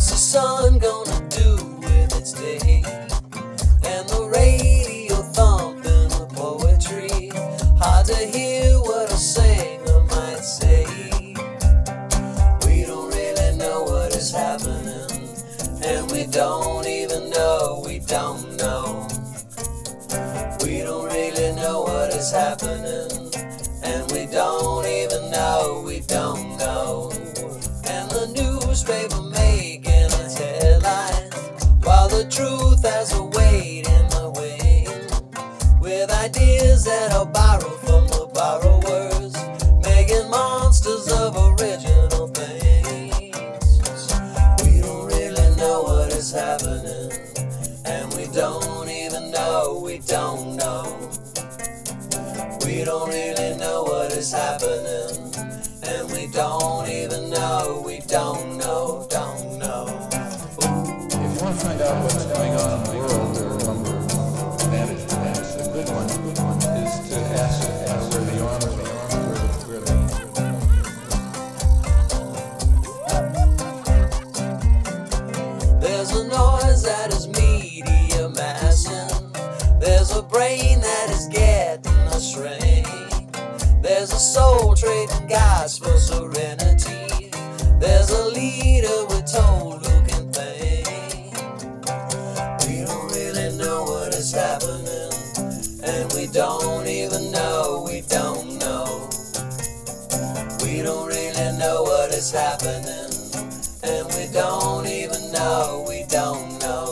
sun gonna do with its day? And the radio thumping the poetry. Hard to hear what a singer might say. We don't really know what is happening. And we don't even know, we don't know. We don't really know what is happening. And we don't even know, we don't know. And the newspaper the truth has a weight in the wind. With ideas that are borrowed from the borrowers. Making monsters of original things. We don't really know what is happening. And we don't even know, we don't know. We don't really know what is happening. And we don't even know, we don't know. There's a noise that is media massing. There's a brain that is getting a shrink. There's a soul trading gas for serenity. There's a leader with told looking thing. We don't really know what is happening. And we don't even know, we don't know. We don't really know what is happening. And we don't know, we don't know.